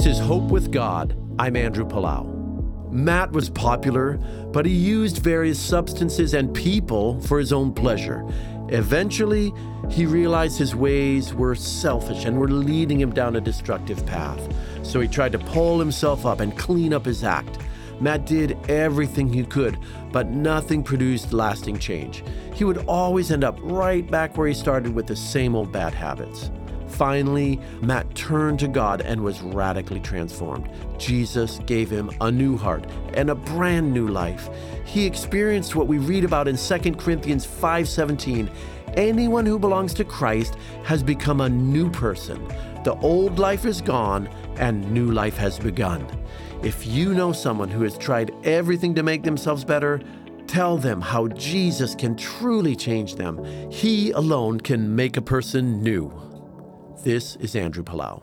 This is Hope with God. I'm Andrew Palau. Matt was popular, but he used various substances and people for his own pleasure. Eventually, he realized his ways were selfish and were leading him down a destructive path. So he tried to pull himself up and clean up his act. Matt did everything he could, but nothing produced lasting change. He would always end up right back where he started with the same old bad habits. Finally, Matt turned to God and was radically transformed. Jesus gave him a new heart and a brand new life. He experienced what we read about in 2 Corinthians 5:17. Anyone who belongs to Christ has become a new person. The old life is gone and new life has begun. If you know someone who has tried everything to make themselves better, tell them how Jesus can truly change them. He alone can make a person new. This is Andrew Palau.